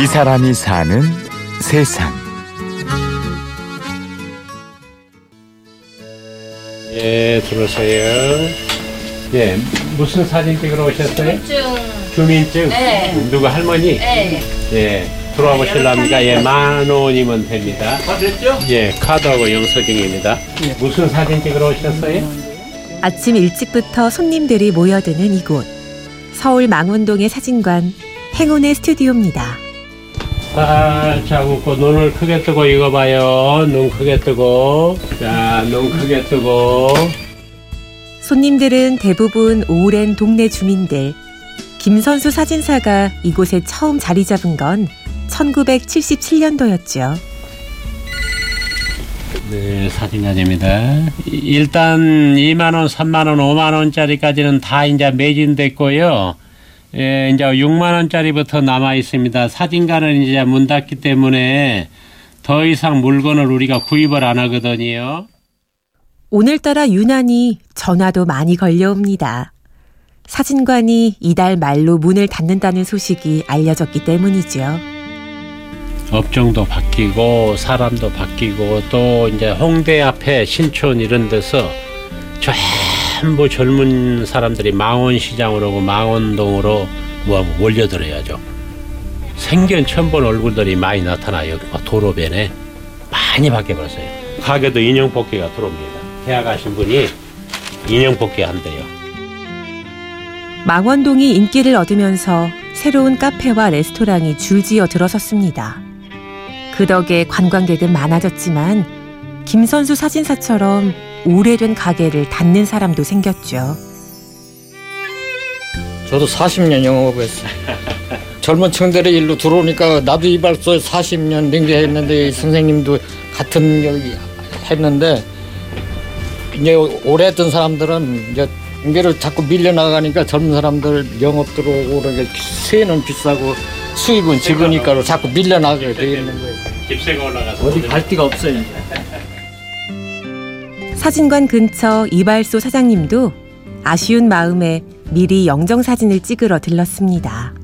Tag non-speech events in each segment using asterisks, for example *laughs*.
이 사람이 사는 세상. 예, 들어오세요. 예, 무슨 사진 찍으러 오셨어요? 좀, 주민증? 네. 누구 할머니? 네. 예, 들어와 보실랍니까? 예, 만 원이면 됩니다. 다 됐죠? 예, 카드하고 영수증입니다. 무슨 사진 찍으러 오셨어요? 아침 일찍부터 손님들이 모여드는 이곳. 서울 망원동의 사진관 행운의 스튜디오입니다. 살짝 웃고 눈을 크게 뜨고 이거 봐요. 눈 크게 뜨고. 자, 눈 크게 뜨고. 손님들은 대부분 오랜 동네 주민들. 김선수 사진사가 이곳에 처음 자리 잡은 건 1977년도였죠. 네, 사진관입니다. 일단 2만 원, 3만 원, 5만 원짜리까지는 다 이제 매진됐고요. 예, 이제 6만 원짜리부터 남아 있습니다. 사진관은 이제 문 닫기 때문에 더 이상 물건을 우리가 구입을 안 하거든요. 오늘따라 유난히 전화도 많이 걸려옵니다. 사진관이 이달 말로 문을 닫는다는 소식이 알려졌기 때문이죠. 업종도 바뀌고 사람도 바뀌고 또 이제 홍대 앞에 신촌 이런 데서 전부 젊은 사람들이 망원시장으로 망원동으로 뭐 몰려들어야죠. 생전 처음 본 얼굴들이 많이 나타나요. 막 도로변에 많이 바뀌어버렸어요. 가게도 인형 뽑기가 들어옵니다. 계약하신 분이 인형 뽑기 한대요. 망원동이 인기를 얻으면서 새로운 카페와 레스토랑이 줄지어 들어섰습니다. 그 덕에 관광객은 많아졌지만 김 선수 사진사처럼 오래된 가게를 닫는 사람도 생겼죠. 저도 40년 영업했어요. *laughs* 젊은 층들이 일로 들어오니까 나도 이발소에 40년 능비했는데 선생님도 같은 여기 했는데 이제 오래 했던 사람들은 이제 인계를 자꾸 밀려나가니까 젊은 사람들 영업 들어오고 세는 비싸고 수입은 적으니까 자꾸 밀려나가게 돼 있는 거예요. *laughs* 집세가 올라가서 어디 갈 데가 없어요. 사진관 근처 이발소 사장님도 아쉬운 마음에 미리 영정 사진을 찍으러 들렀습니다.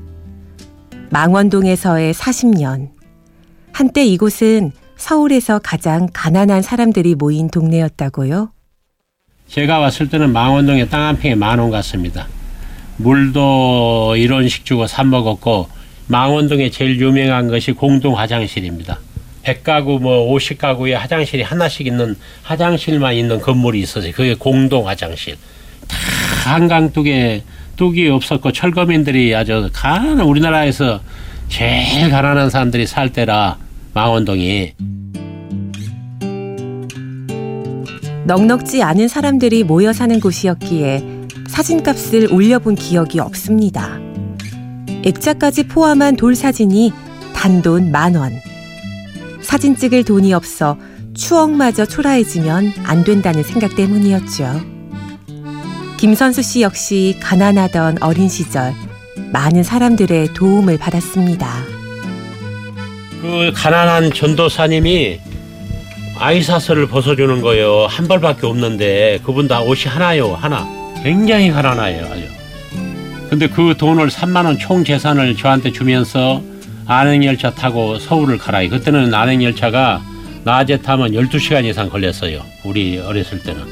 망원동에서의 40년. 한때 이곳은 서울에서 가장 가난한 사람들이 모인 동네였다고요? 제가 왔을 때는 망원동에 땅 한 평에 만 원 같습니다. 물도 이런 식 주고 사 먹었고 망원동에 제일 유명한 것이 공동 화장실입니다. 100가구 뭐 50가구에 화장실이 하나씩 있는 화장실만 있는 건물이 있었어요. 그게 공동 화장실. 다 한강 뚝에 뚝이 없었고 철거민들이 아주 가난 우리나라에서 제일 가난한 사람들이 살 때라 망원동이 넉넉지 않은 사람들이 모여 사는 곳이었기에 사진값을 올려본 기억이 없습니다. 액자까지 포함한 돌 사진이 단돈 만 원. 사진 찍을 돈이 없어 추억마저 초라해지면 안 된다는 생각 때문이었죠. 김선수 씨 역시 가난하던 어린 시절 많은 사람들의 도움을 받았습니다. 그 가난한 전도사님이 아이사스를 벗어주는 거예요. 한 벌밖에 없는데 그분 다 옷이 하나요, 하나. 굉장히 가난해요, 아주. 근데 그 돈을 3만 원 총 재산을 저한테 주면서 안행열차 타고 서울을 가라요. 그때는 안행열차가 낮에 타면 12시간 이상 걸렸어요. 우리 어렸을 때는.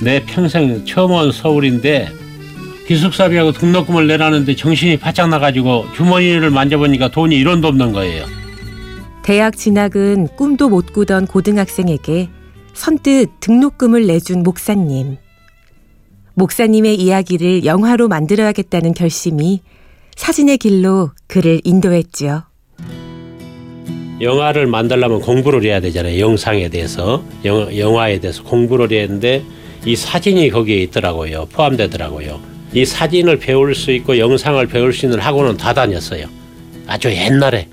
내 평생 처음 온 서울인데 기숙사비하고 등록금을 내라는데 정신이 바짝 나가지고 주머니를 만져보니까 돈이 1원도 없는 거예요. 대학 진학은 꿈도 못 꾸던 고등학생에게 선뜻 등록금을 내준 목사님. 목사님의 이야기를 영화로 만들어야겠다는 결심이 사진의 길로 그를 인도했지요. 영화를 만들려면 공부를 해야 되잖아요. 영상에 대해서, 영, 영화에 대해서 공부를 해야 되는데 이 사진이 거기에 있더라고요. 포함되더라고요. 이 사진을 배울 수 있고 영상을 배울 수 있는 학원은 다 다녔어요. 아주 옛날에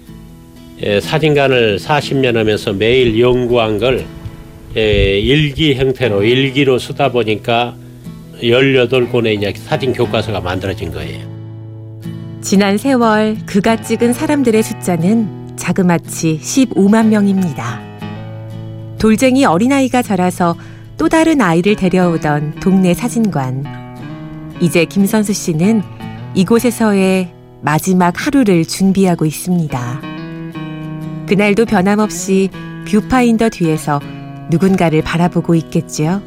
예, 사진관을 40년 하면서 매일 연구한 걸 예, 일기 형태로 일기로 쓰다 보니까 18권의 이제 사진 교과서가 만들어진 거예요. 지난 세월 그가 찍은 사람들의 숫자는 자그마치 15만 명입니다. 돌쟁이 어린아이가 자라서 또 다른 아이를 데려오던 동네 사진관. 이제 김선수 씨는 이곳에서의 마지막 하루를 준비하고 있습니다. 그날도 변함없이 뷰파인더 뒤에서 누군가를 바라보고 있겠지요.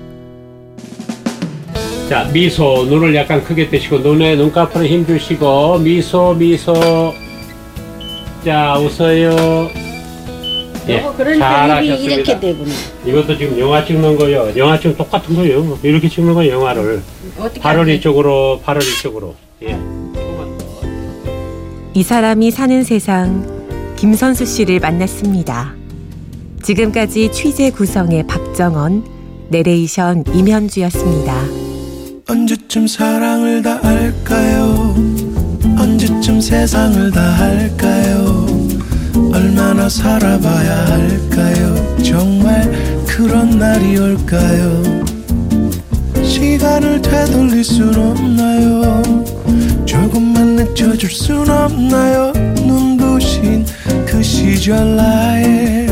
자 미소 눈을 약간 크게 뜨시고 눈에 눈꺼풀에 힘 주시고 미소 미소 자 웃어요 예, 어, 그러니까 입이 잘하셨습니다. 이렇게 되구나. 이것도 지금 영화 찍는 거요 영화 찍 똑같은 거예요 이렇게 찍는 거예요 영화를 어떻게 발을 하지? 이쪽으로 발을 이쪽으로 예이 사람이 사는 세상 김선수 씨를 만났습니다. 지금까지 취재 구성의 박정원, 내레이션 임현주였습니다. 언제쯤 사랑을 다 할까요? 언제쯤 세상을 다 할까요? 얼마나 살아봐야 할까요? 정말 그런 날이 올까요? 시간을 되돌릴 순 없나요? 조금만 늦춰줄 순 없나요? 눈부신 그 시절 나의